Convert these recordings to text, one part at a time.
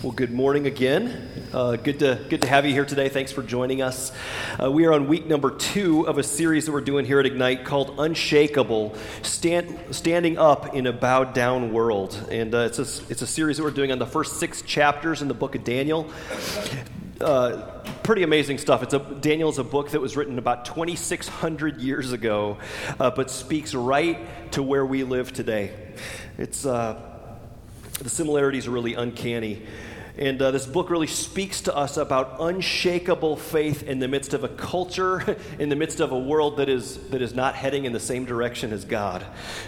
Well, good morning again. Uh, good to good to have you here today. Thanks for joining us. Uh, we are on week number two of a series that we're doing here at Ignite called "Unshakable: Stand, Standing Up in a Bowed Down World." And uh, it's a it's a series that we're doing on the first six chapters in the book of Daniel. Uh, pretty amazing stuff. It's a, Daniel is a book that was written about 2,600 years ago, uh, but speaks right to where we live today. It's uh, the similarities are really uncanny. And uh, this book really speaks to us about unshakable faith in the midst of a culture, in the midst of a world that is, that is not heading in the same direction as God.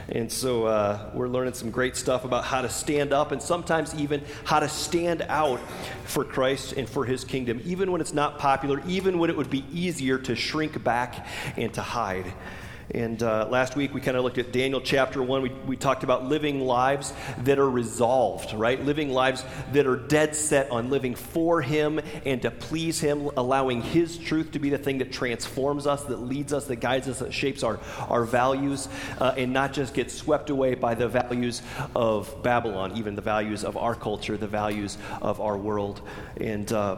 And so uh, we're learning some great stuff about how to stand up and sometimes even how to stand out for Christ and for his kingdom, even when it's not popular, even when it would be easier to shrink back and to hide. And uh, last week we kind of looked at Daniel chapter 1. We, we talked about living lives that are resolved, right? Living lives that are dead set on living for Him and to please Him, allowing His truth to be the thing that transforms us, that leads us, that guides us, that shapes our, our values, uh, and not just get swept away by the values of Babylon, even the values of our culture, the values of our world. And uh,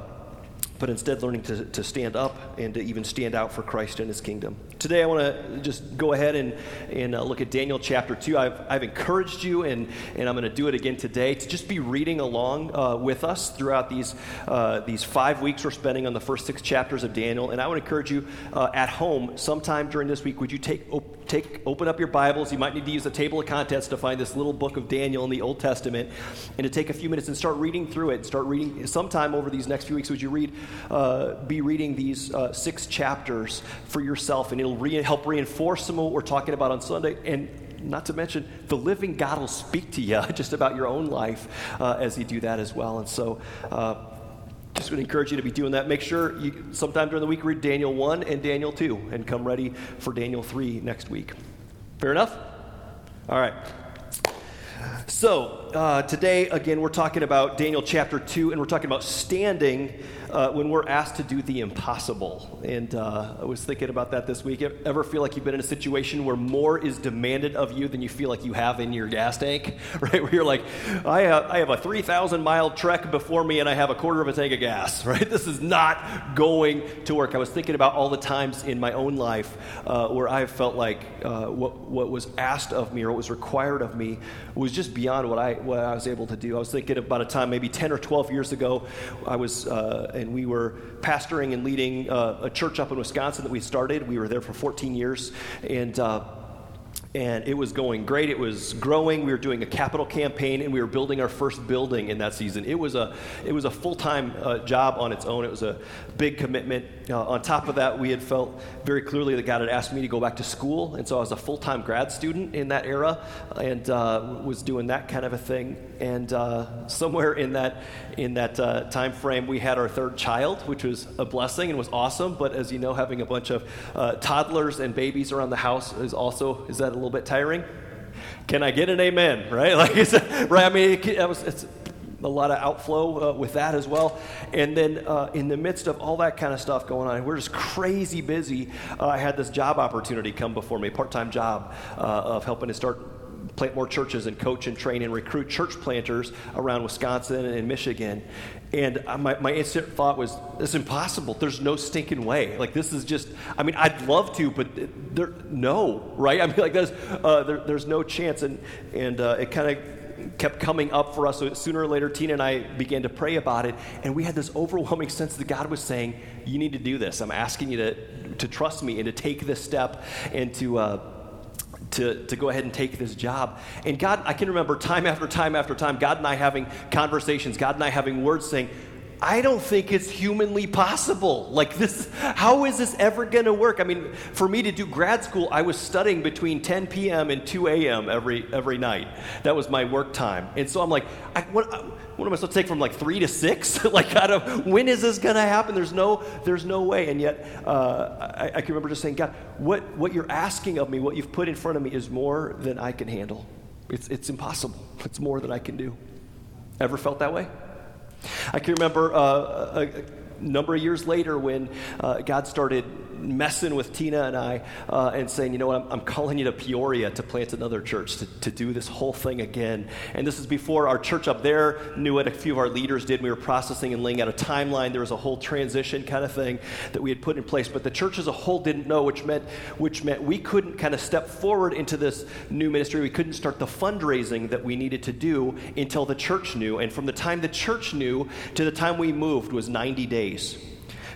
but instead learning to, to stand up and to even stand out for Christ and his kingdom. Today, I want to just go ahead and, and uh, look at Daniel chapter 2. I've, I've encouraged you, and, and I'm going to do it again today, to just be reading along uh, with us throughout these, uh, these five weeks we're spending on the first six chapters of Daniel. And I would encourage you uh, at home, sometime during this week, would you take, op- take, open up your Bibles? You might need to use the table of contents to find this little book of Daniel in the Old Testament, and to take a few minutes and start reading through it. Start reading sometime over these next few weeks. Would you read, uh, be reading these uh, six chapters for yourself, and it'll re- help reinforce some of what we're talking about on Sunday. And not to mention, the living God will speak to you just about your own life uh, as you do that as well. And so, uh, just would encourage you to be doing that. Make sure you sometime during the week read Daniel 1 and Daniel 2 and come ready for Daniel 3 next week. Fair enough? All right. So, uh, today, again, we're talking about Daniel chapter 2, and we're talking about standing uh, when we're asked to do the impossible. And uh, I was thinking about that this week. Ever feel like you've been in a situation where more is demanded of you than you feel like you have in your gas tank? Right? Where you're like, I have, I have a 3,000 mile trek before me and I have a quarter of a tank of gas, right? This is not going to work. I was thinking about all the times in my own life uh, where I felt like uh, what, what was asked of me or what was required of me was just beyond what I, what I was able to do. I was thinking about a time maybe 10 or 12 years ago. I was uh, and we were pastoring and leading uh, a church up in Wisconsin that we started. We were there for 14 years, and uh, and it was going great. It was growing. We were doing a capital campaign, and we were building our first building in that season. It was a it was a full time uh, job on its own. It was a big commitment. Uh, on top of that, we had felt very clearly that God had asked me to go back to school, and so I was a full time grad student in that era, and uh, was doing that kind of a thing. And uh, somewhere in that in that uh, time frame, we had our third child, which was a blessing and was awesome. But as you know, having a bunch of uh, toddlers and babies around the house is also is that little bit tiring? Can I get an amen? Right? Like, right? I mean, it, was, it's a lot of outflow uh, with that as well. And then uh, in the midst of all that kind of stuff going on, we're just crazy busy. Uh, I had this job opportunity come before me, part time job uh, of helping to start plant more churches and coach and train and recruit church planters around Wisconsin and Michigan. And my, my instant thought was, it's impossible. There's no stinking way. Like, this is just, I mean, I'd love to, but there, no, right? I mean, like, there's, uh, there, there's no chance. And, and uh, it kind of kept coming up for us. So sooner or later, Tina and I began to pray about it. And we had this overwhelming sense that God was saying, you need to do this. I'm asking you to, to trust me and to take this step and to, uh, to, to go ahead and take this job. And God, I can remember time after time after time, God and I having conversations, God and I having words saying, I don't think it's humanly possible. Like this, how is this ever going to work? I mean, for me to do grad school, I was studying between 10 p.m. and 2 a.m. every every night. That was my work time. And so I'm like, I, what, what am I supposed to take from like three to six? like, out of when is this going to happen? There's no there's no way. And yet, uh, I, I can remember just saying, God, what what you're asking of me, what you've put in front of me, is more than I can handle. It's it's impossible. It's more than I can do. Ever felt that way? I can remember uh, a, a, number of years later when uh, God started messing with Tina and I uh, and saying, you know what, I'm, I'm, calling you to Peoria to plant another church, to, to do this whole thing again. And this is before our church up there knew it. A few of our leaders did. We were processing and laying out a timeline. There was a whole transition kind of thing that we had put in place. But the church as a whole didn't know, which meant, which meant we couldn't kind of step forward into this new ministry. We couldn't start the fundraising that we needed to do until the church knew. And from the time the church knew to the time we moved was 90 days.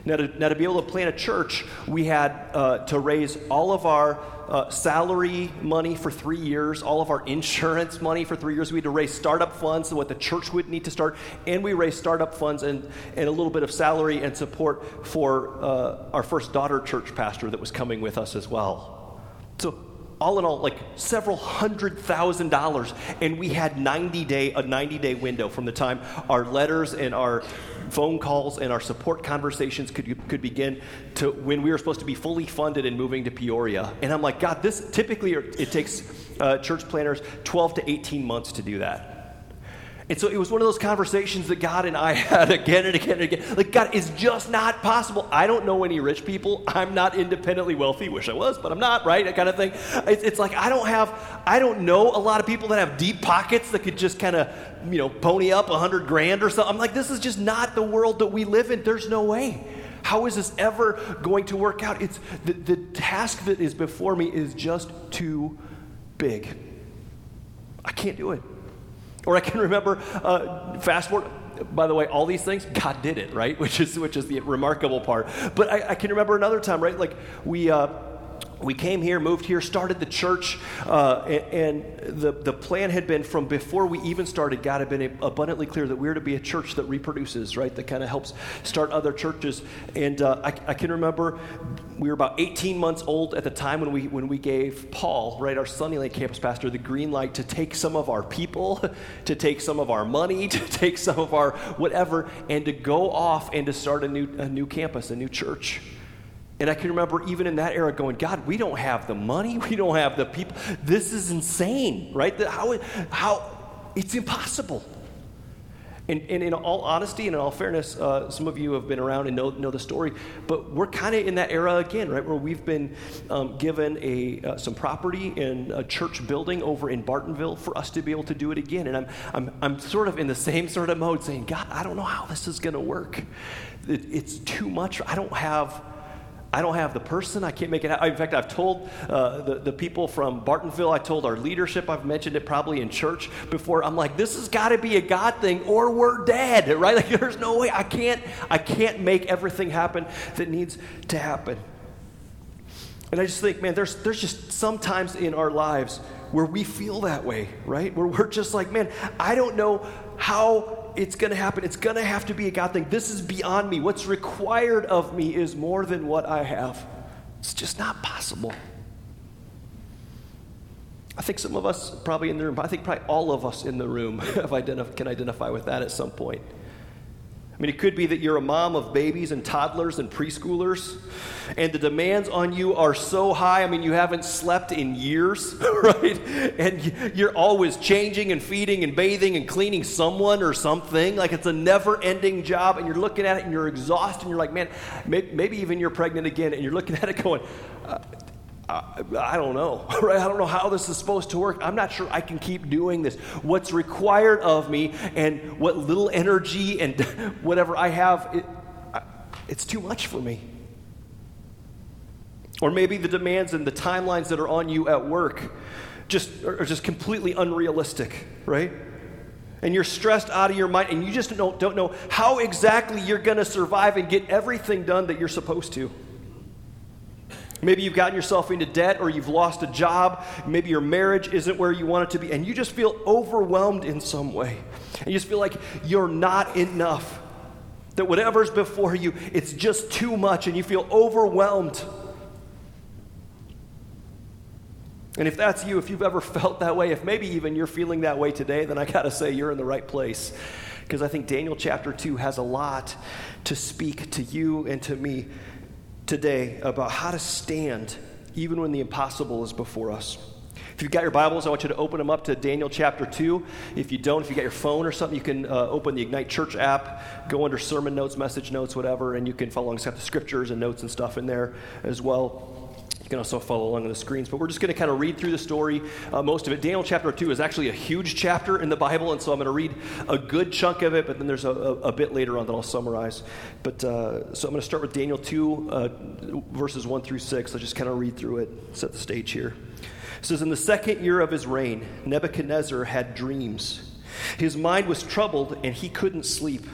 Now to, now, to be able to plant a church, we had uh, to raise all of our uh, salary money for three years, all of our insurance money for three years. We had to raise startup funds, so what the church would need to start, and we raised startup funds and, and a little bit of salary and support for uh, our first daughter church pastor that was coming with us as well. So all in all, like several hundred thousand dollars, and we had 90 day a 90 day window from the time our letters and our phone calls and our support conversations could, could begin to when we were supposed to be fully funded and moving to Peoria. And I'm like, God, this typically it takes uh, church planters 12 to 18 months to do that. And so it was one of those conversations that God and I had again and again and again. Like, God, it's just not possible. I don't know any rich people. I'm not independently wealthy. Wish I was, but I'm not, right? That kind of thing. It's, it's like I don't have, I don't know a lot of people that have deep pockets that could just kind of, you know, pony up a hundred grand or something. I'm like, this is just not the world that we live in. There's no way. How is this ever going to work out? It's the, the task that is before me is just too big. I can't do it. Or I can remember, uh, fast forward, by the way, all these things, God did it, right? Which is which is the remarkable part. But I, I can remember another time, right? Like we. Uh, we came here, moved here, started the church, uh, and, the, the plan had been from before we even started, God had been abundantly clear that we are to be a church that reproduces, right? That kind of helps start other churches. And uh, I, I, can remember we were about 18 months old at the time when we, when we gave Paul, right, our Sunnyland campus pastor, the green light to take some of our people, to take some of our money, to take some of our whatever, and to go off and to start a new, a new campus, a new church. And I can remember even in that era going, God, we don't have the money, we don't have the people. This is insane, right? How, how, it's impossible. And, and, in all honesty and in all fairness, uh, some of you have been around and know, know the story, but we're kind of in that era again, right? Where we've been um, given a, uh, some property in a church building over in Bartonville for us to be able to do it again. And I'm, I'm, I'm sort of in the same sort of mode saying, God, I don't know how this is going to work. It, it's too much. I don't have I don't have the person. I can't make it happen. In fact, I've told uh, the, the people from Bartonville, I told our leadership, I've mentioned it probably in church before. I'm like, this has got to be a God thing or we're dead, right? Like, there's no way. I can't, I can't make everything happen that needs to happen. And I just think, man, there's, there's just sometimes in our lives where we feel that way, right? Where we're just like, man, I don't know how it's going to happen. It's going to have to be a God thing. This is beyond me. What's required of me is more than what I have. It's just not possible. I think some of us probably in the room, I think probably all of us in the room have identif- can identify with that at some point. I mean, it could be that you're a mom of babies and toddlers and preschoolers, and the demands on you are so high. I mean, you haven't slept in years, right? And you're always changing and feeding and bathing and cleaning someone or something. Like it's a never ending job, and you're looking at it and you're exhausted, and you're like, man, maybe even you're pregnant again, and you're looking at it going, uh, I, I don't know, right? I don't know how this is supposed to work. I'm not sure I can keep doing this. What's required of me and what little energy and whatever I have, it, it's too much for me. Or maybe the demands and the timelines that are on you at work just are just completely unrealistic, right? And you're stressed out of your mind and you just don't, don't know how exactly you're going to survive and get everything done that you're supposed to. Maybe you've gotten yourself into debt or you've lost a job. Maybe your marriage isn't where you want it to be, and you just feel overwhelmed in some way. And you just feel like you're not enough. That whatever's before you, it's just too much, and you feel overwhelmed. And if that's you, if you've ever felt that way, if maybe even you're feeling that way today, then I got to say you're in the right place. Because I think Daniel chapter 2 has a lot to speak to you and to me today about how to stand even when the impossible is before us. If you've got your Bibles, I want you to open them up to Daniel chapter 2. If you don't, if you've got your phone or something, you can uh, open the Ignite Church app, go under sermon notes, message notes, whatever, and you can follow along. It's got the scriptures and notes and stuff in there as well. You can also follow along on the screens, but we're just going to kind of read through the story, uh, most of it. Daniel chapter 2 is actually a huge chapter in the Bible, and so I'm going to read a good chunk of it, but then there's a, a, a bit later on that I'll summarize. But uh, so I'm going to start with Daniel 2, uh, verses 1 through 6. I'll just kind of read through it, set the stage here. It says, In the second year of his reign, Nebuchadnezzar had dreams. His mind was troubled, and he couldn't sleep.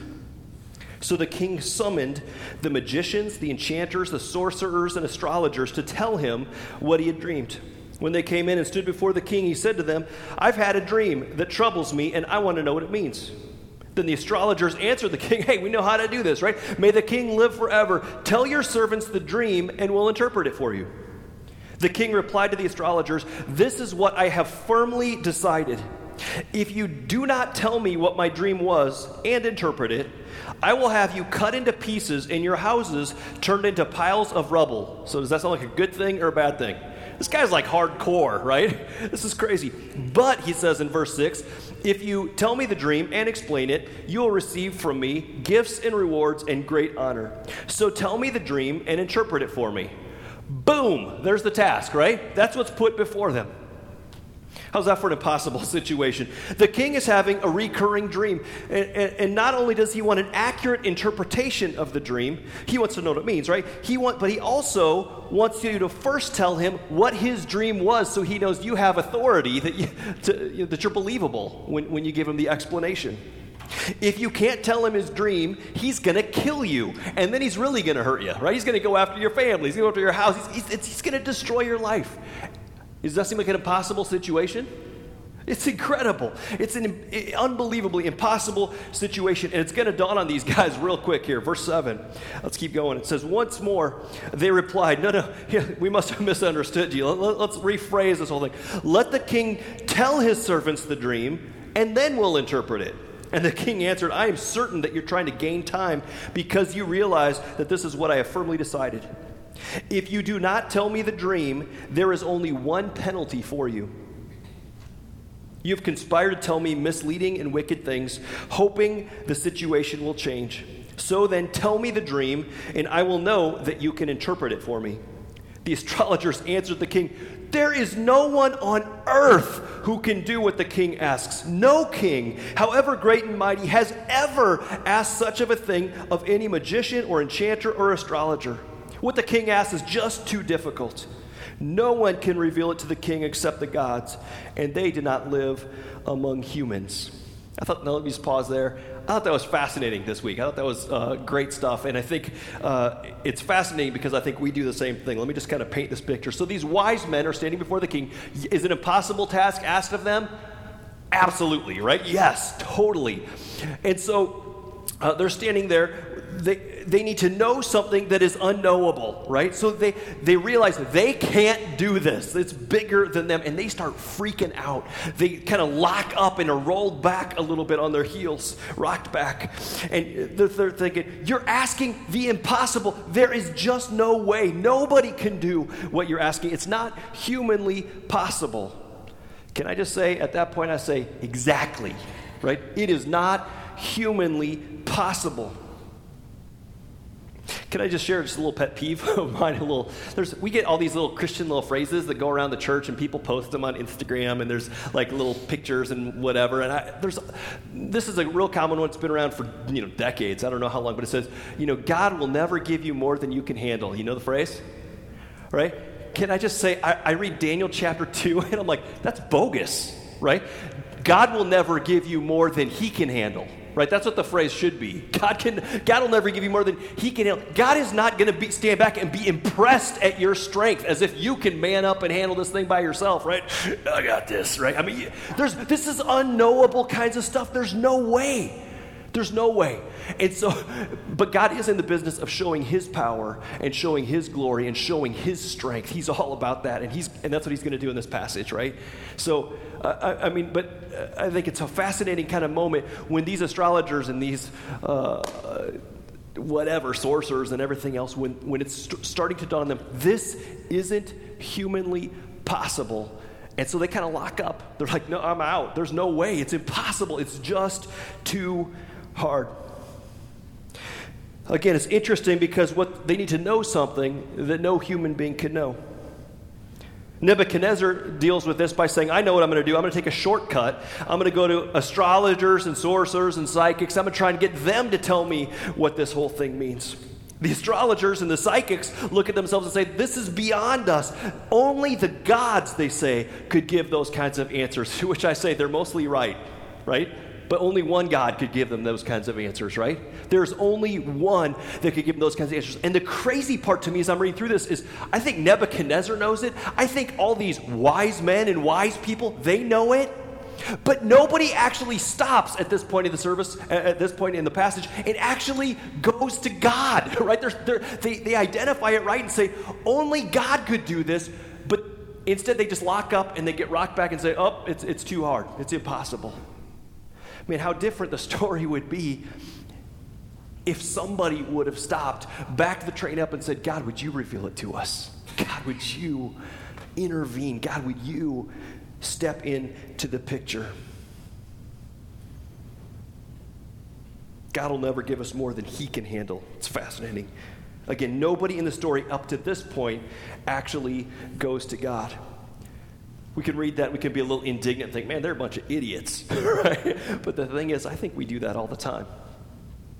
So the king summoned the magicians, the enchanters, the sorcerers, and astrologers to tell him what he had dreamed. When they came in and stood before the king, he said to them, I've had a dream that troubles me, and I want to know what it means. Then the astrologers answered the king, Hey, we know how to do this, right? May the king live forever. Tell your servants the dream, and we'll interpret it for you. The king replied to the astrologers, This is what I have firmly decided. If you do not tell me what my dream was and interpret it, I will have you cut into pieces and your houses turned into piles of rubble. So, does that sound like a good thing or a bad thing? This guy's like hardcore, right? This is crazy. But, he says in verse 6, if you tell me the dream and explain it, you will receive from me gifts and rewards and great honor. So, tell me the dream and interpret it for me. Boom, there's the task, right? That's what's put before them. How's that for an impossible situation? The king is having a recurring dream. And, and, and, not only does he want an accurate interpretation of the dream, he wants to know what it means, right? He want, but he also wants you to first tell him what his dream was so he knows you have authority, that, you, to, you know, that you're believable when, when you give him the explanation. If you can't tell him his dream, he's going to kill you. And then he's really going to hurt you, right? He's going to go after your family. He's going to go after your house. He's, he's, he's going to destroy your life. Does that seem like an impossible situation? It's incredible. It's an unbelievably impossible situation, and it's going to dawn on these guys real quick here. Verse 7. Let's keep going. It says, Once more, they replied, No, no, we must have misunderstood you. Let's rephrase this whole thing. Let the king tell his servants the dream, and then we'll interpret it. And the king answered, I am certain that you're trying to gain time because you realize that this is what I have firmly decided. If you do not tell me the dream, there is only one penalty for you. You have conspired to tell me misleading and wicked things, hoping the situation will change. So then, tell me the dream, and I will know that you can interpret it for me. The astrologers answered the king, There is no one on earth who can do what the king asks. No king, however great and mighty, has ever asked such of a thing of any magician or enchanter or astrologer. What the king asks is just too difficult. No one can reveal it to the king except the gods, and they do not live among humans. I thought, no, let me just pause there. I thought that was fascinating this week. I thought that was uh, great stuff. And I think uh, it's fascinating because I think we do the same thing. Let me just kind of paint this picture. So these wise men are standing before the king. Is an impossible task asked of them? Absolutely, right? Yes, totally. And so uh, they're standing there they, they need to know something that is unknowable, right? So they, they realize they can't do this. It's bigger than them, and they start freaking out. They kind of lock up and are rolled back a little bit on their heels, rocked back. And they're, they're thinking, You're asking the impossible. There is just no way. Nobody can do what you're asking. It's not humanly possible. Can I just say, at that point, I say, Exactly, right? It is not humanly possible. Can I just share just a little pet peeve of mine? A little, there's, we get all these little Christian little phrases that go around the church, and people post them on Instagram, and there's like little pictures and whatever. And I, there's, this is a real common one. It's been around for you know decades. I don't know how long, but it says, you know, God will never give you more than you can handle. You know the phrase, right? Can I just say, I, I read Daniel chapter two, and I'm like, that's bogus, right? God will never give you more than He can handle right? That's what the phrase should be. God can God will never give you more than he can handle. God is not going to stand back and be impressed at your strength as if you can man up and handle this thing by yourself, right? I got this, right? I mean, there's this is unknowable kinds of stuff. There's no way. There's no way. And so, but God is in the business of showing His power and showing His glory and showing His strength. He's all about that, and He's and that's what He's going to do in this passage, right? So, uh, I, I, mean, but I think it's a fascinating kind of moment when these astrologers and these. Uh, whatever sorcerers and everything else when, when it's st- starting to dawn on them this isn't humanly possible And so they kind of lock up. They're like, no, I'm out. There's no way. It's impossible. It's just too hard. Again, it's interesting because what they need to know something that no human being can know. Nebuchadnezzar deals with this by saying, I know what I'm going to do. I'm going to take a shortcut. I'm going to go to astrologers and sorcerers and psychics. I'm going to try and get them to tell me what this whole thing means. The astrologers and the psychics look at themselves and say, This is beyond us. Only the gods, they say, could give those kinds of answers, to which I say they're mostly right, right? But only one God could give them those kinds of answers, right? There's only one that could give them those kinds of answers. And the crazy part to me as I'm reading through this is I think Nebuchadnezzar knows it. I think all these wise men and wise people, they know it. But nobody actually stops at this point in the service, at this point in the passage, and actually goes to God, right? They're, they're, they, they identify it right and say, only God could do this, but instead they just lock up and they get rocked back and say, oh, it's, it's too hard, it's impossible. I mean, how different the story would be if somebody would have stopped, backed the train up, and said, God, would you reveal it to us? God, would you intervene? God, would you step into the picture. God will never give us more than He can handle. It's fascinating. Again, nobody in the story up to this point actually goes to God. We can read that, we can be a little indignant and think, man, they're a bunch of idiots, right? But the thing is, I think we do that all the time.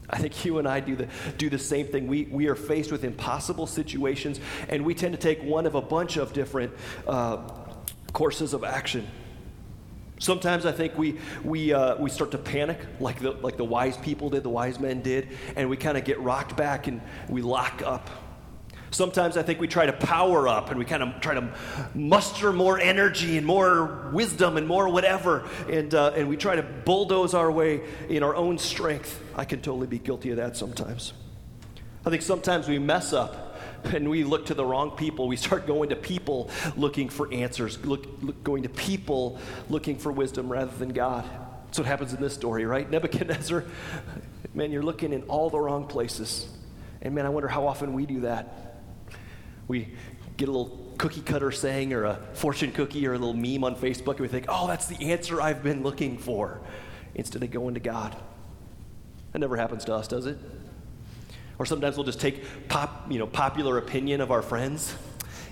I think you and I do the, do the same thing. We, we are faced with impossible situations, and we tend to take one of a bunch of different uh, courses of action. Sometimes I think we, we, uh, we start to panic like the, like the wise people did, the wise men did, and we kind of get rocked back and we lock up. Sometimes I think we try to power up and we kind of try to muster more energy and more wisdom and more whatever, and, uh, and we try to bulldoze our way in our own strength. I can totally be guilty of that sometimes. I think sometimes we mess up and we look to the wrong people. We start going to people looking for answers, look, look, going to people looking for wisdom rather than God. That's what happens in this story, right? Nebuchadnezzar, man, you're looking in all the wrong places. And man, I wonder how often we do that. We get a little cookie cutter saying or a fortune cookie or a little meme on Facebook, and we think, oh, that's the answer I've been looking for, instead of going to God. That never happens to us, does it? Or sometimes we'll just take pop, you know, popular opinion of our friends.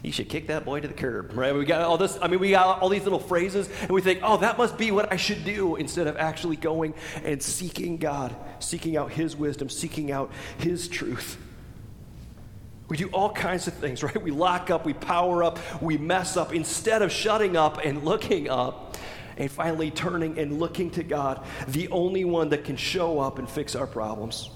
You should kick that boy to the curb, right? We got all this, I mean, we got all these little phrases, and we think, oh, that must be what I should do, instead of actually going and seeking God, seeking out His wisdom, seeking out His truth. We do all kinds of things, right? We lock up, we power up, we mess up, instead of shutting up and looking up and finally turning and looking to God, the only one that can show up and fix our problems.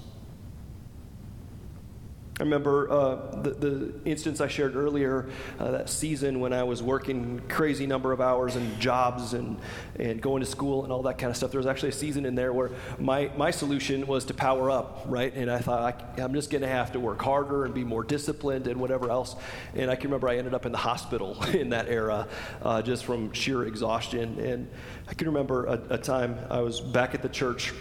I remember uh, the, the, instance I shared earlier, uh, that season when I was working crazy number of hours and jobs and, and going to school and all that kind of stuff. There was actually a season in there where my, my solution was to power up, right? And I thought, I, am just going to have to work harder and be more disciplined and whatever else. And I can remember I ended up in the hospital in that era uh, just from sheer exhaustion. And I can remember a, a time I was back at the church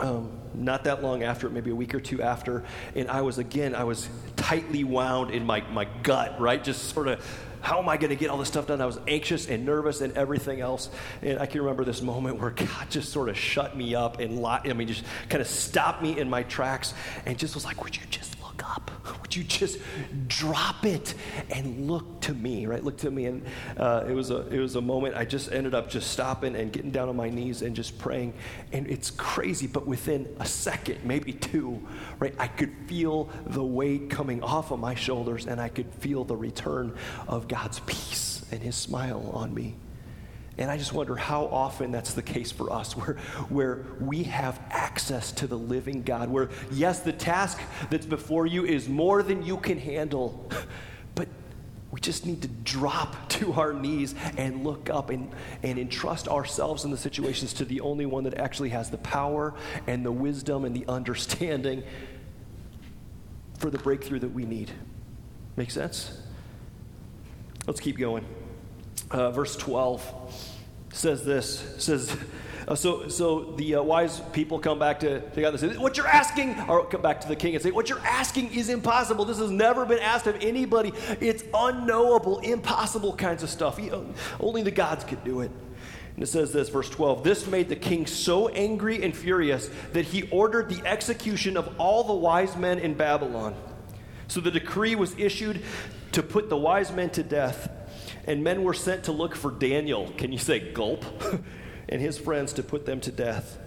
um, not that long after, maybe a week or two after, and I was again, I was tightly wound in my, my gut, right? Just sort of, how am I going to get all this stuff done? I was anxious and nervous and everything else. And I can remember this moment where God just sort of shut me up and, I mean, just kind of stopped me in my tracks and just was like, would you just up? Would you just drop it and look to me, right? Look to me. And uh, it, was a, it was a moment I just ended up just stopping and getting down on my knees and just praying. And it's crazy, but within a second, maybe two, right, I could feel the weight coming off of my shoulders and I could feel the return of God's peace and his smile on me. And I just wonder how often that's the case for us, where, where we have access to the living God, where, yes, the task that's before you is more than you can handle, but we just need to drop to our knees and look up and, and entrust ourselves in the situations to the only one that actually has the power and the wisdom and the understanding for the breakthrough that we need. Make sense? Let's keep going uh, verse 12 says this says Uh, so, so the uh, wise people come back to, to God and say, What you're asking, or come back to the king and say, What you're asking is impossible. This has never been asked of anybody. It's unknowable, impossible kinds of stuff. He, only the gods could do it. And it says this, verse 12 This made the king so angry and furious that he ordered the execution of all the wise men in Babylon. So the decree was issued to put the wise men to death, and men were sent to look for Daniel. Can you say gulp? and his friends to put them to death.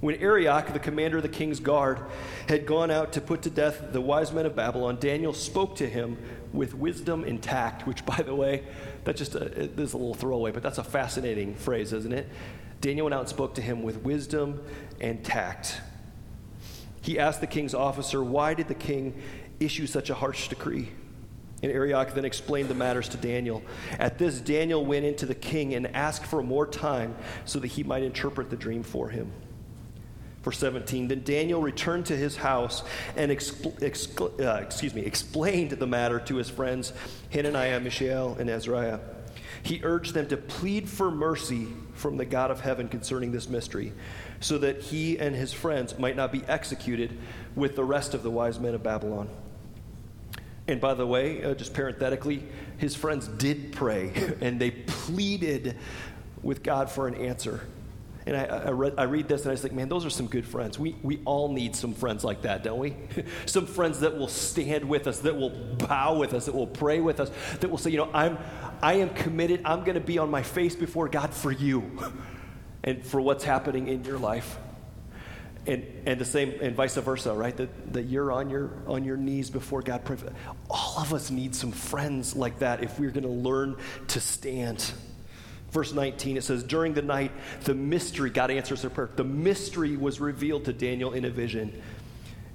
When Arioch, the commander of the king's guard, had gone out to put to death the wise men of Babylon, Daniel spoke to him with wisdom and tact, which, by the way, that's just uh, a, this is a little throwaway, but that's a fascinating phrase, isn't it? Daniel went out and spoke to him with wisdom and tact. He asked the king's officer, Why did the king issue such a harsh decree? And Arioch then explained the matters to Daniel. At this, Daniel went into the king and asked for more time so that he might interpret the dream for him. Verse 17 Then Daniel returned to his house and expl- excl- uh, excuse me, explained the matter to his friends Hananiah, Mishael, and Azariah. He urged them to plead for mercy from the God of heaven concerning this mystery, so that he and his friends might not be executed with the rest of the wise men of Babylon. And by the way, uh, just parenthetically, his friends did pray and they pleaded with God for an answer. And I, I, read, I, read, this and I was like, man, those are some good friends. We, we all need some friends like that, don't we? some friends that will stand with us, that will bow with us, that will pray with us, that will say, you know, I'm, I am committed. I'm going to be on my face before God for you and for what's happening in your life and, and the same and vice versa right? That, that you're on your on your knees before god all of us need some friends like that if we're going to learn to stand. Verse 19 it says during the night the mystery god answers their prayer the mystery was revealed to daniel in a vision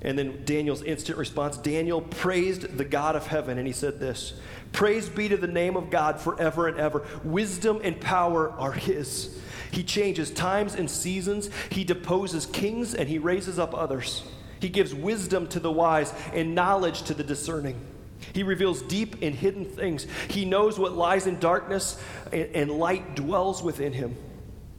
and then daniel's instant response daniel praised the god of heaven and he said this praise be to the name of god forever and ever wisdom and power are his he changes times and seasons. He deposes kings and he raises up others. He gives wisdom to the wise and knowledge to the discerning. He reveals deep and hidden things. He knows what lies in darkness, and, and, light dwells within him.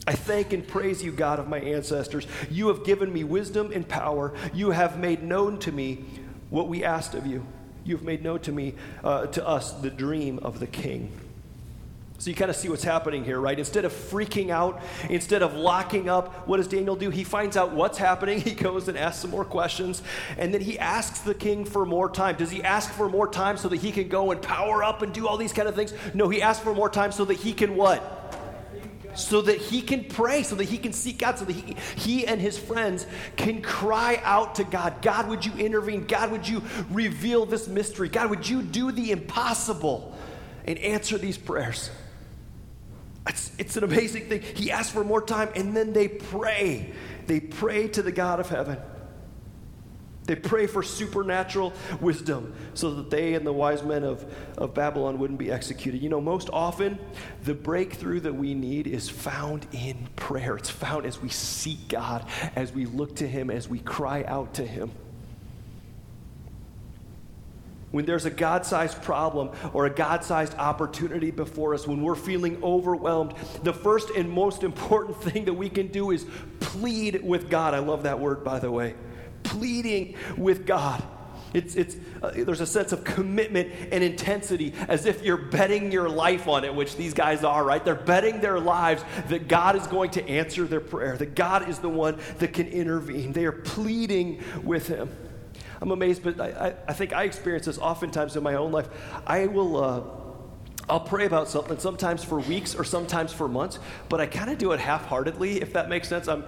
I thank and praise you, God of my ancestors. You have given me wisdom and power. You have made known to me what we asked of you. You have made known to me, uh, to us, the dream of the king. So you kind of see what's happening here, right? Instead of freaking out, instead of locking up, what does Daniel do? He finds out what's happening. He goes and asks some more questions. And then he asks the king for more time. Does he ask for more time so that he can go and power up and do all these kind of things? No, he asks for more time so that he can what? So that he can pray, so that he can seek God, so that he, he and his friends can cry out to God God, would you intervene? God, would you reveal this mystery? God, would you do the impossible and answer these prayers? It's, it's an amazing thing. He asks for more time, and then they pray. They pray to the God of heaven. They pray for supernatural wisdom so that they and the wise men of, of Babylon wouldn't be executed. You know, most often, the breakthrough that we need is found in prayer. It's found as we seek God, as we look to Him, as we cry out to Him when there's a God sized problem or a God sized opportunity before us, when we're feeling overwhelmed, the first and most important thing that we can do is plead with God. I love that word, by the way. Pleading with God. It's, it's, uh, there's a sense of commitment and intensity as if you're betting your life on it, which these guys are, right? They're betting their lives that God is going to answer their prayer, that God is the one that can intervene. They are pleading with Him. I'm amazed, but I, I, I think I experience this oftentimes in my own life. I will. Uh, I'll pray about something sometimes for weeks or sometimes for months, but I kind of do it half-heartedly, if that makes sense. I'm,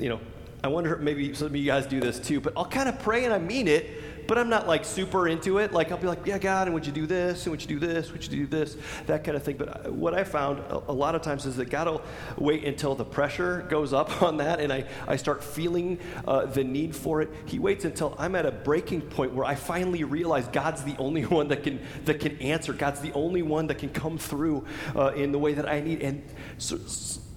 you know, I wonder maybe some of you guys do this too, but I'll kind of pray and I mean it, but I'm not like super into it. Like I'll be like, yeah, God, and would you do this? And would you do this? Would you do this? That kind of thing. But what I found a, lot of times is that God will wait until the pressure goes up on that and I, I start feeling uh, the need for it. He waits until I'm at a breaking point where I finally realize God's the only one that can, that can answer. God's the only one that can come through uh, in the way that I need. And so,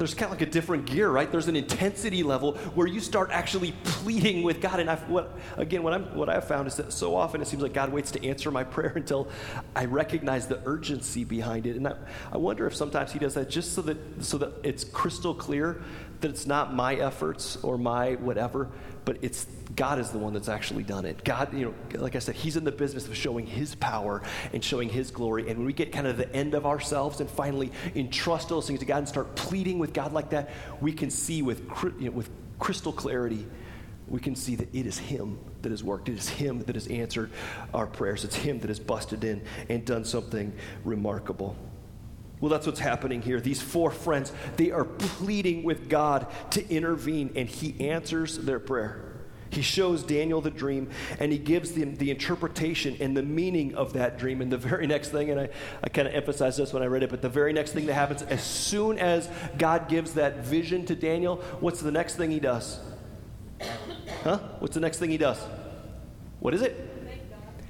there's kind of like a different gear, right? There's an intensity level where you start actually pleading with God. And I've, what, again, what, I'm, what I've found is that so often it seems like God waits to answer my prayer until I recognize the urgency behind it. And I, I wonder if sometimes He does that just so that, so that it's crystal clear that it's not my efforts or my whatever, but it's God is the one that's actually done it. God, you know, like I said, He's in the business of showing His power and showing His glory. And when we get kind of the end of ourselves and finally entrust those things to God and start pleading with God like that, we can see with, you know, with crystal clarity, we can see that it is Him that has worked. It is Him that has answered our prayers. It's Him that has busted in and done something remarkable. Well, that's what's happening here. These four friends, they are pleading with God to intervene, and He answers their prayer. He shows Daniel the dream and he gives them the interpretation and the meaning of that dream. And the very next thing, and I, I kind of emphasized this when I read it, but the very next thing that happens, as soon as God gives that vision to Daniel, what's the next thing he does? Huh? What's the next thing he does? What is it?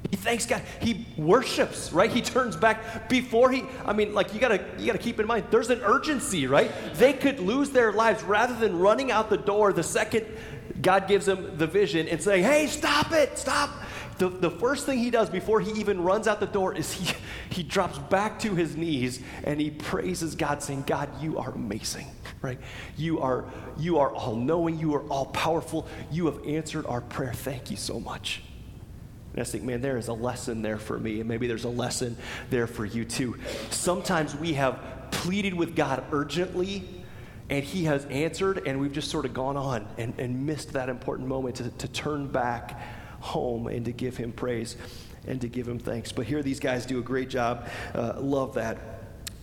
He thanks God. He worships, right? He turns back before he I mean, like you got to you got to keep in mind there's an urgency, right? They could lose their lives rather than running out the door the second God gives them the vision and saying, "Hey, stop it. Stop." The, the first thing he does before he even runs out the door is he, he drops back to his knees and he praises God, saying, God, you are amazing, right? You are, you are all knowing, you are all powerful, you have answered our prayer. Thank you so much. And I think, man, there is a lesson there for me, and maybe there's a lesson there for you too. Sometimes we have pleaded with God urgently, and He has answered, and we've just sort of gone on and, and missed that important moment to, to turn back home and to give Him praise and to give Him thanks. But here, these guys do a great job. Uh, love that.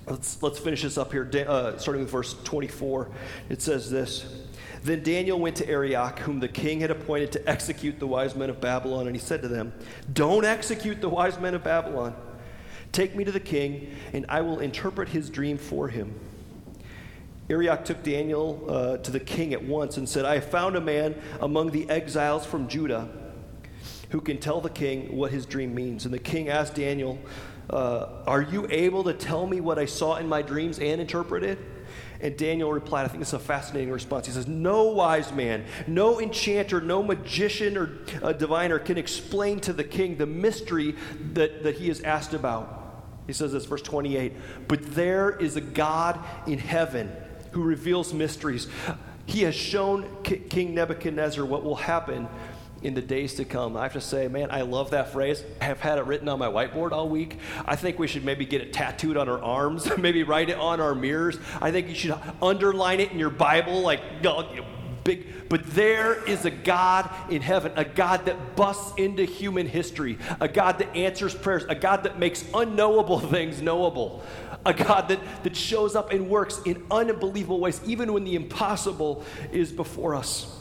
Let's, let's finish this up here, uh, starting with verse 24. It says this. Then Daniel went to Arioch, whom the king had appointed to execute the wise men of Babylon, and he said to them, Don't execute the wise men of Babylon. Take me to the king, and I will interpret his dream for him. Arioch took Daniel uh, to the king at once and said, I have found a man among the exiles from Judah who can tell the king what his dream means. And the king asked Daniel, uh, Are you able to tell me what I saw in my dreams and interpret it? And Daniel replied, I think it's a fascinating response. He says, No wise man, no enchanter, no magician or uh, diviner can explain to the king the mystery that, that he is asked about. He says this, verse 28 But there is a God in heaven who reveals mysteries. He has shown King Nebuchadnezzar what will happen in the days to come. I have to say, man, I love that phrase. I have had it written on my whiteboard all week. I think we should maybe get it tattooed on our arms, maybe write it on our mirrors. I think you should underline it in your Bible, like big. But there is a God in heaven, a God that busts into human history, a God that answers prayers, a God that makes unknowable things knowable. A God that, that shows up and works in unbelievable ways, even when the impossible is before us.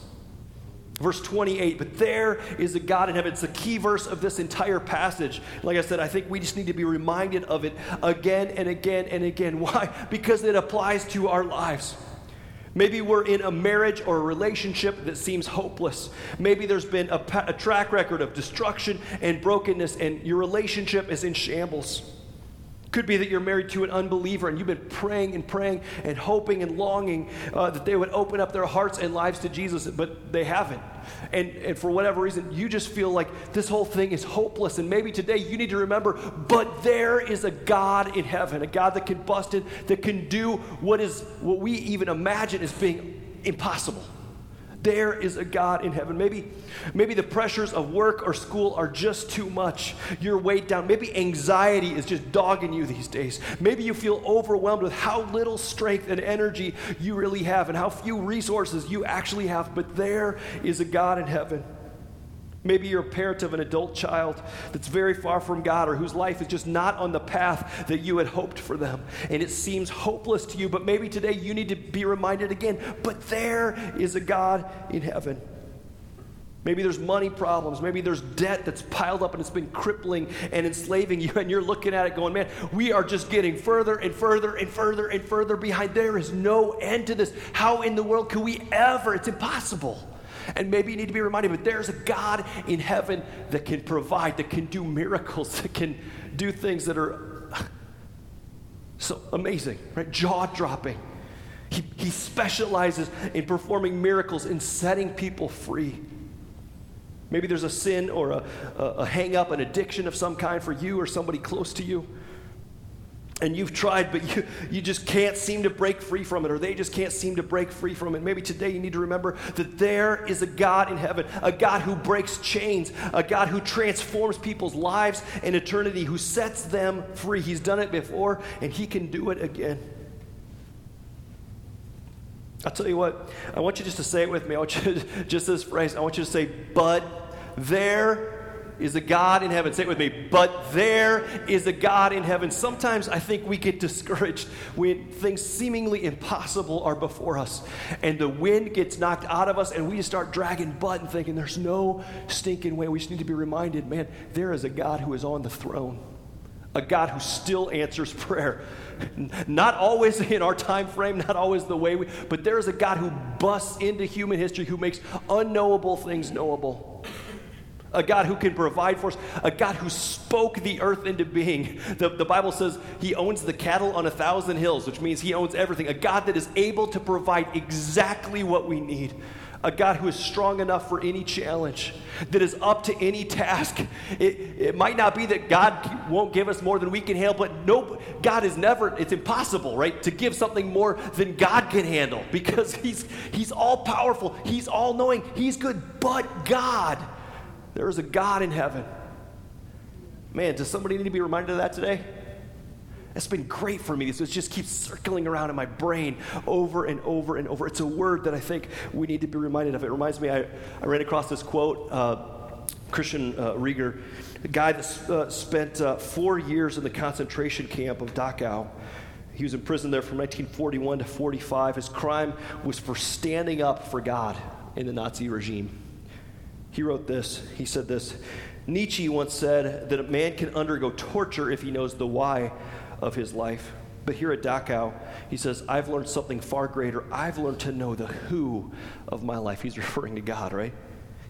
Verse 28, but there is a God in heaven. It's the key verse of this entire passage. Like I said, I think we just need to be reminded of it again and again and again. Why? Because it applies to our lives. Maybe we're in a marriage or a relationship that seems hopeless. Maybe there's been a, a track record of destruction and brokenness, and your relationship is in shambles. Could be that you're married to an unbeliever and you've been praying and praying and hoping and longing uh, that they would open up their hearts and lives to Jesus, but they haven't. And, and for whatever reason, you just feel like this whole thing is hopeless. And maybe today you need to remember, but there is a God in heaven, a God that can bust in, that can do what is what we even imagine as being impossible. There is a God in heaven. Maybe, maybe the pressures of work or school are just too much. You're weighed down. Maybe anxiety is just dogging you these days. Maybe you feel overwhelmed with how little strength and energy you really have and how few resources you actually have. But there is a God in heaven Maybe you're a parent of an adult child that's very far from God or whose life is just not on the path that you had hoped for them. And it seems hopeless to you, but maybe today you need to be reminded again but there is a God in heaven. Maybe there's money problems. Maybe there's debt that's piled up and it's been crippling and enslaving you. And you're looking at it going, man, we are just getting further and further and further and further behind. There is no end to this. How in the world could we ever? It's impossible. And maybe you need to be reminded, but there's a God in heaven that can provide, that can do miracles, that can do things that are so amazing, right? Jaw dropping. He, he specializes in performing miracles, in setting people free. Maybe there's a sin or a, a, a hang up, an addiction of some kind for you or somebody close to you. And you've tried, but you, you just can't seem to break free from it, or they just can't seem to break free from it. Maybe today you need to remember that there is a God in heaven, a God who breaks chains, a God who transforms people's lives and eternity, who sets them free. He's done it before, and He can do it again. I'll tell you what, I want you just to say it with me. I want you to, just this phrase, I want you to say, but there is a God in heaven. Say it with me. But there is a God in heaven. Sometimes I think we get discouraged when things seemingly impossible are before us and the wind gets knocked out of us and we just start dragging butt and thinking there's no stinking way. We just need to be reminded, man, there is a God who is on the throne, a God who still answers prayer. Not always in our time frame, not always the way we, but there is a God who busts into human history, who makes unknowable things knowable a God who can provide for us, a God who spoke the earth into being. The, the Bible says he owns the cattle on a thousand hills, which means he owns everything. A God that is able to provide exactly what we need. A God who is strong enough for any challenge, that is up to any task. It, it might not be that God won't give us more than we can handle, but nope, God is never, it's impossible, right, to give something more than God can handle because He's, he's all powerful, He's all knowing, He's good, but God there is a God in heaven. Man, does somebody need to be reminded of that today? It's been great for me. So it just keeps circling around in my brain over and over and over. It's a word that I think we need to be reminded of. It reminds me, I, I ran across this quote, uh, Christian uh, Reger, a guy that uh, spent uh, four years in the concentration camp of Dachau. He was in prison there from 1941 to 45. His crime was for standing up for God in the Nazi regime. He wrote this. He said this Nietzsche once said that a man can undergo torture if he knows the why of his life. But here at Dachau, he says, I've learned something far greater. I've learned to know the who of my life. He's referring to God, right?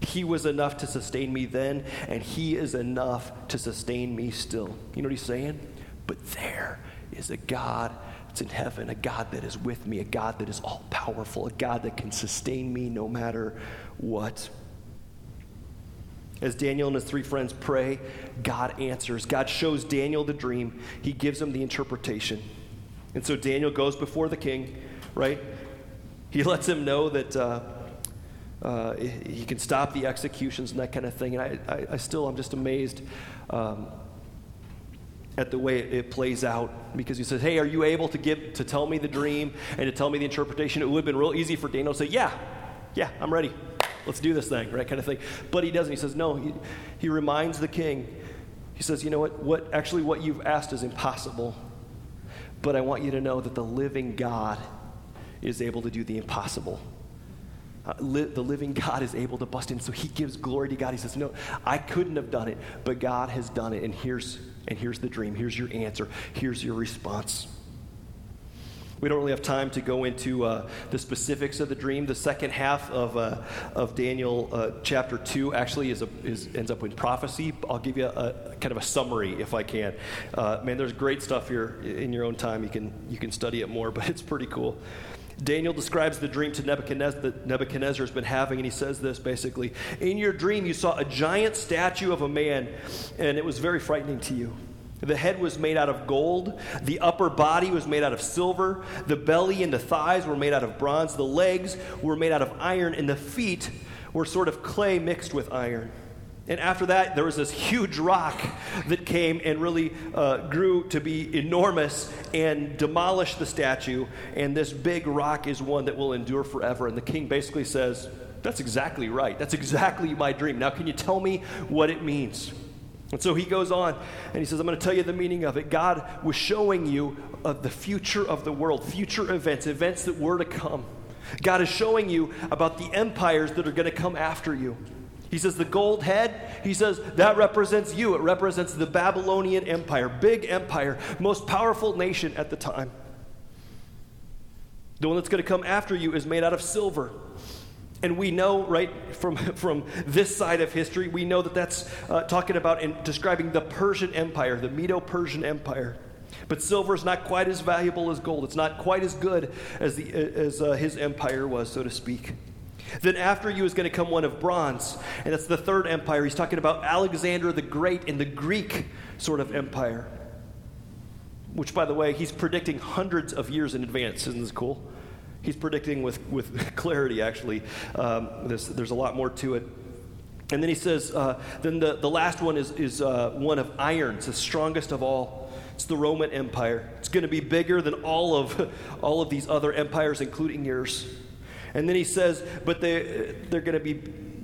He was enough to sustain me then, and He is enough to sustain me still. You know what He's saying? But there is a God that's in heaven, a God that is with me, a God that is all powerful, a God that can sustain me no matter what. As Daniel and his three friends pray, God answers. God shows Daniel the dream, he gives him the interpretation. And so Daniel goes before the king, right? He lets him know that uh, uh, he can stop the executions and that kind of thing. And I, I, I still, I'm just amazed um, at the way it, it, plays out because he says, "Hey, are you able to give to tell me the dream and to tell me the interpretation?" It would have been real easy for Daniel to say, "Yeah, yeah, I'm ready." Let's do this thing, right? Kind of thing. But he doesn't. He says, no, he, he reminds the king. He says, you know what? What actually what you've asked is impossible. But I want you to know that the living God is able to do the impossible. Uh, li- the living God is able to bust in. So he gives glory to God. He says, No, I couldn't have done it, but God has done it. And here's, and here's the dream. Here's your answer. Here's your response. We don't really have time to go into uh, the specifics of the dream. The second half of, uh, of Daniel uh, chapter 2 actually is, a, is ends up in prophecy. I'll give you a, a kind of a summary if I can. Uh, man, there's great stuff here in your own time. You can, you can study it more, but it's pretty cool. Daniel describes the dream to Nebuchadnezzar that Nebuchadnezzar has been having, and he says this basically In your dream, you saw a giant statue of a man, and it was very frightening to you. The head was made out of gold. The upper body was made out of silver. The belly and the thighs were made out of bronze. The legs were made out of iron. And the feet were sort of clay mixed with iron. And after that, there was this huge rock that came and really uh, grew to be enormous and demolished the statue. And this big rock is one that will endure forever. And the king basically says, That's exactly right. That's exactly my dream. Now, can you tell me what it means? And so he goes on and he says, I'm going to tell you the meaning of it. God was showing you of the future of the world, future events, events that were to come. God is showing you about the empires that are going to come after you. He says, the gold head, he says, that represents you. It represents the Babylonian Empire, big empire, most powerful nation at the time. The one that's going to come after you is made out of silver. And we know, right, from, from this side of history, we know that that's uh, talking about and describing the Persian Empire, the Medo Persian Empire. But silver is not quite as valuable as gold. It's not quite as good as, the, as uh, his empire was, so to speak. Then after you is going to come one of bronze, and that's the third empire. He's talking about Alexander the Great in the Greek sort of empire, which, by the way, he's predicting hundreds of years in advance. Isn't this cool? He's predicting with, with clarity, actually. Um, there's, there's a lot more to it. And then he says, uh, then the, the last one is, is uh, one of iron. It's the strongest of all. It's the Roman Empire. It's going to be bigger than all of, all of these other empires, including yours. And then he says, but they, they're going to be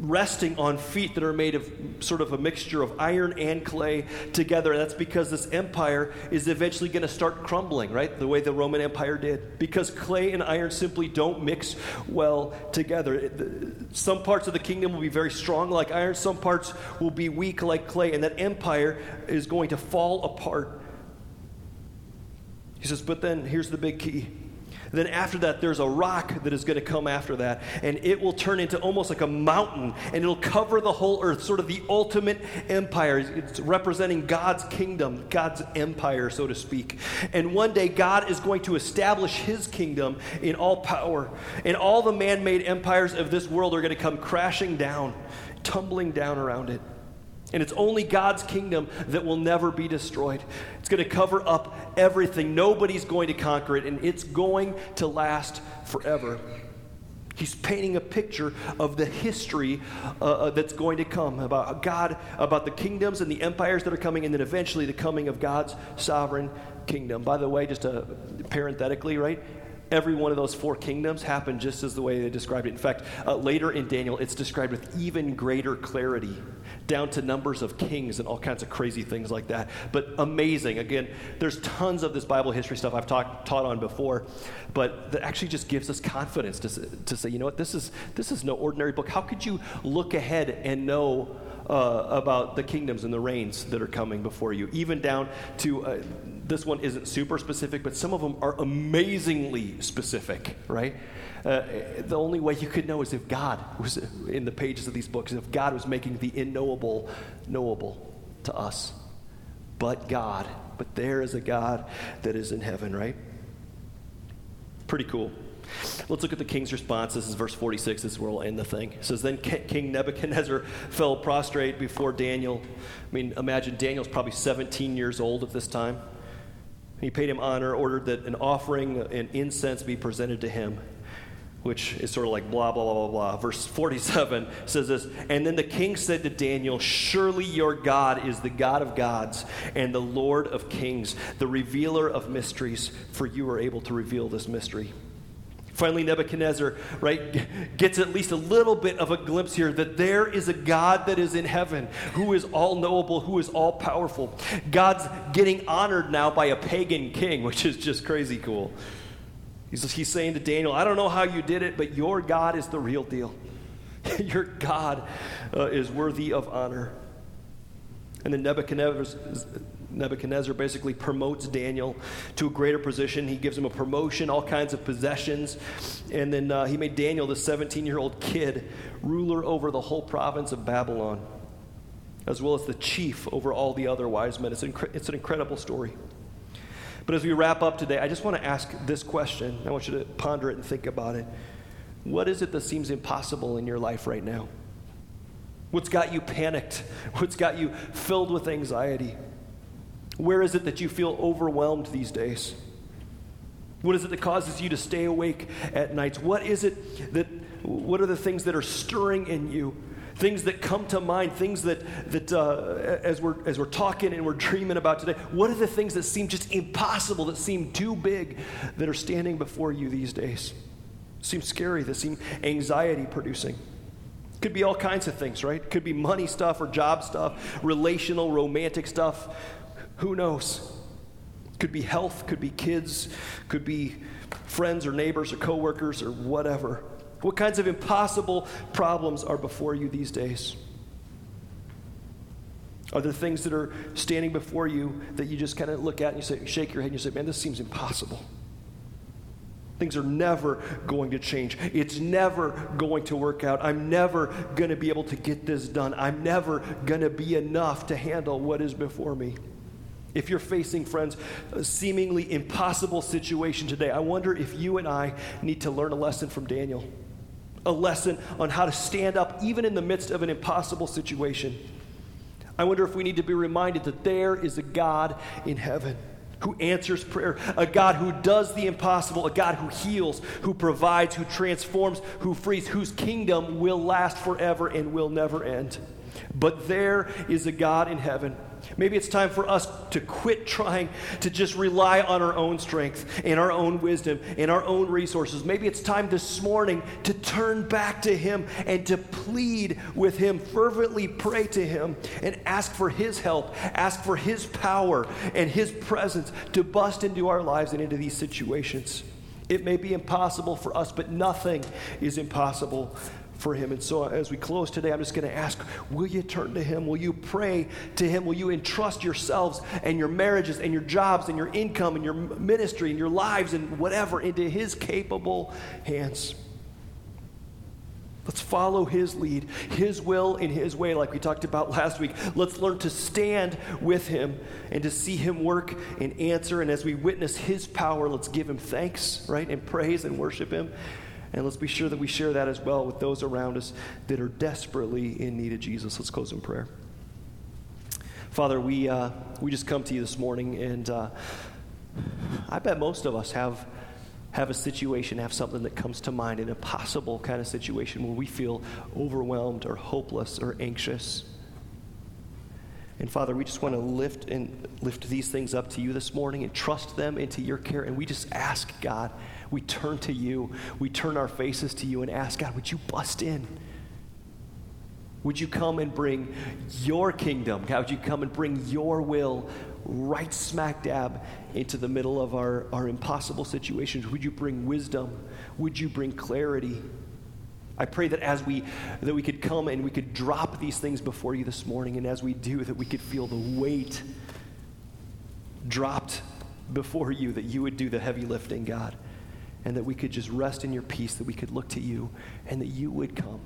resting on feet that are made of sort of a mixture of iron and clay together. And that's because this empire is eventually going to start crumbling, right? The way the Roman Empire did. Because clay and iron simply don't mix well together. Some parts of the kingdom will be very strong like iron, some parts will be weak like clay, and that empire is going to fall apart. He says, but then here's the big key then after that, there's a rock that is going to come after that, and it will turn into almost like a mountain, and it'll cover the whole earth, sort of the ultimate empire. It's representing God's kingdom, God's empire, so to speak. And one day, God is going to establish his kingdom in all power, and all the man made empires of this world are going to come crashing down, tumbling down around it. And it's only God's kingdom that will never be destroyed. It's going to cover up everything. Nobody's going to conquer it, and it's going to last forever. He's painting a picture of the history uh, uh, that's going to come about God, about the kingdoms and the empires that are coming, and then eventually the coming of God's sovereign kingdom. By the way, just uh, parenthetically, right? Every one of those four kingdoms happened just as the way they described it. In fact, uh, later in Daniel, it's described with even greater clarity down to numbers of kings and all kinds of crazy things like that. But amazing. Again, there's tons of this Bible history stuff I've talk, taught on before, but that actually just gives us confidence to, to say, you know what, this is, this is no ordinary book. How could you look ahead and know uh, about the kingdoms and the reigns that are coming before you, even down to uh, this one isn't super specific, but some of them are amazingly specific, right? Uh, the only way you could know is if God was in the pages of these books, if God was making the unknowable knowable to us. But God, but there is a God that is in heaven, right? Pretty cool. Let's look at the king's response. This is verse 46. This is where we'll end the thing. It says, Then King Nebuchadnezzar fell prostrate before Daniel. I mean, imagine Daniel's probably 17 years old at this time. He paid him honor, ordered that an offering and incense be presented to him which is sort of like blah, blah, blah, blah, blah. Verse 47 says this And then the king said to Daniel, Surely your God is the God of gods and the Lord of kings, the revealer of mysteries, for you are able to reveal this mystery. Finally, Nebuchadnezzar, right, gets at least a little bit of a glimpse here that there is a God that is in heaven who is all knowable, who is all powerful. God's getting honored now by a pagan king, which is just crazy cool. He's, he's saying to Daniel, I don't know how you did it, but your God is the real deal. your God uh, is worthy of honor. And then Nebuchadnezzar, Nebuchadnezzar basically promotes Daniel to a greater position. He gives him a promotion, all kinds of possessions. And then uh, he made Daniel, the 17 year old kid, ruler over the whole province of Babylon, as well as the chief over all the other wise men. It's, inc- it's an incredible story. But as we wrap up today, I just want to ask this question. I want you to ponder it and think about it. What is it that seems impossible in your life right now? What's got you panicked? What's got you filled with anxiety? Where is it that you feel overwhelmed these days? What is it that causes you to stay awake at nights? What is it that, what are the things that are stirring in you? things that come to mind, things that, that uh, as, we're, as we're talking and we're dreaming about today, what are the things that seem just impossible, that seem too big, that are standing before you these days? Seem scary, that seem anxiety producing. Could be all kinds of things, right? Could be money stuff or job stuff, relational, romantic stuff. Who knows? Could be health, could be kids, could be friends or neighbors or coworkers or whatever. What kinds of impossible problems are before you these days? Are there things that are standing before you that you just kind of look at and you say, shake your head and you say, man, this seems impossible? Things are never going to change. It's never going to work out. I'm never going to be able to get this done. I'm never going to be enough to handle what is before me. If you're facing, friends, a seemingly impossible situation today, I wonder if you and I need to learn a lesson from Daniel. A lesson on how to stand up even in the midst of an impossible situation. I wonder if we need to be reminded that there is a God in heaven who answers prayer, a God who does the impossible, a God who heals, who provides, who transforms, who frees, whose kingdom will last forever and will never end. But there is a God in heaven Maybe it's time for us to quit trying to just rely on our own strength and our own wisdom and our own resources. Maybe it's time this morning to turn back to Him and to plead with Him, fervently pray to Him, and ask for His help, ask for His power and His presence to bust into our lives and into these situations. It may be impossible for us, but nothing is impossible for him. And so, as we close today, I'm just going to ask will you turn to him? Will you pray to him? Will you entrust yourselves and your marriages and your jobs and your income and your ministry and your lives and whatever into his capable hands? Let's follow his lead, his will in his way, like we talked about last week. Let's learn to stand with him and to see him work and answer. And as we witness his power, let's give him thanks, right? And praise and worship him. And let's be sure that we share that as well with those around us that are desperately in need of Jesus. Let's close in prayer. Father, we, uh, we just come to you this morning, and uh, I bet most of us have, have a situation, have something that comes to mind, an impossible kind of situation where we feel overwhelmed or hopeless or anxious. And Father, we just want to lift and lift these things up to you this morning and trust them into your care. And we just ask, God, we turn to you. We turn our faces to you and ask, God, would you bust in? Would you come and bring your kingdom? God, would you come and bring your will right smack dab into the middle of our, our impossible situations? Would you bring wisdom? Would you bring clarity? I pray that as we that we could come and we could drop these things before you this morning, and as we do, that we could feel the weight dropped before you, that you would do the heavy lifting, God and that we could just rest in your peace, that we could look to you, and that you would come,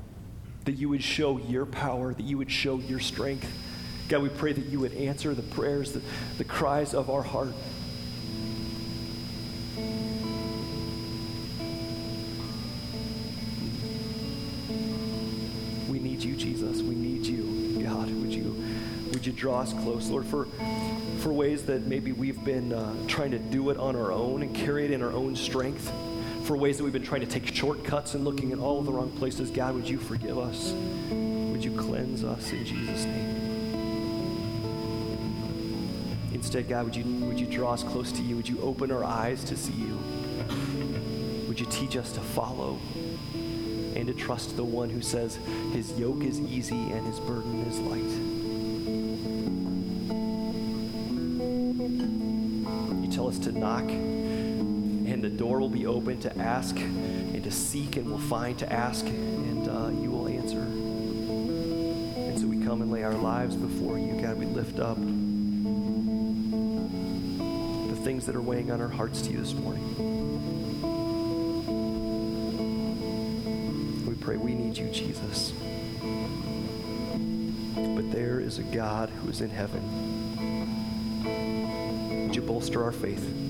that you would show your power, that you would show your strength. God, we pray that you would answer the prayers, the, the cries of our heart. We need you, Jesus. We need you. God, would you would you draw us close, Lord, for for ways that maybe we've been uh, trying to do it on our own and carry it in our own strength for ways that we've been trying to take shortcuts and looking in all the wrong places. God, would you forgive us? Would you cleanse us in Jesus' name? Instead, God, would you, would you draw us close to you? Would you open our eyes to see you? Would you teach us to follow and to trust the one who says his yoke is easy and his burden is light? You tell us to knock and the door will be open to ask and to seek, and we'll find to ask, and uh, you will answer. And so we come and lay our lives before you. God, we lift up the things that are weighing on our hearts to you this morning. We pray we need you, Jesus. But there is a God who is in heaven. Would you bolster our faith?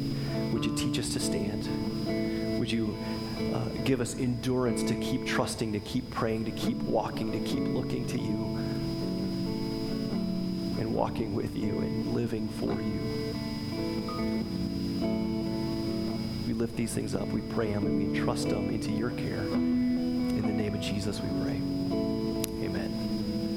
Would you teach us to stand? Would you uh, give us endurance to keep trusting, to keep praying, to keep walking, to keep looking to you and walking with you and living for you? We lift these things up, we pray them, and we entrust them into your care. In the name of Jesus, we pray.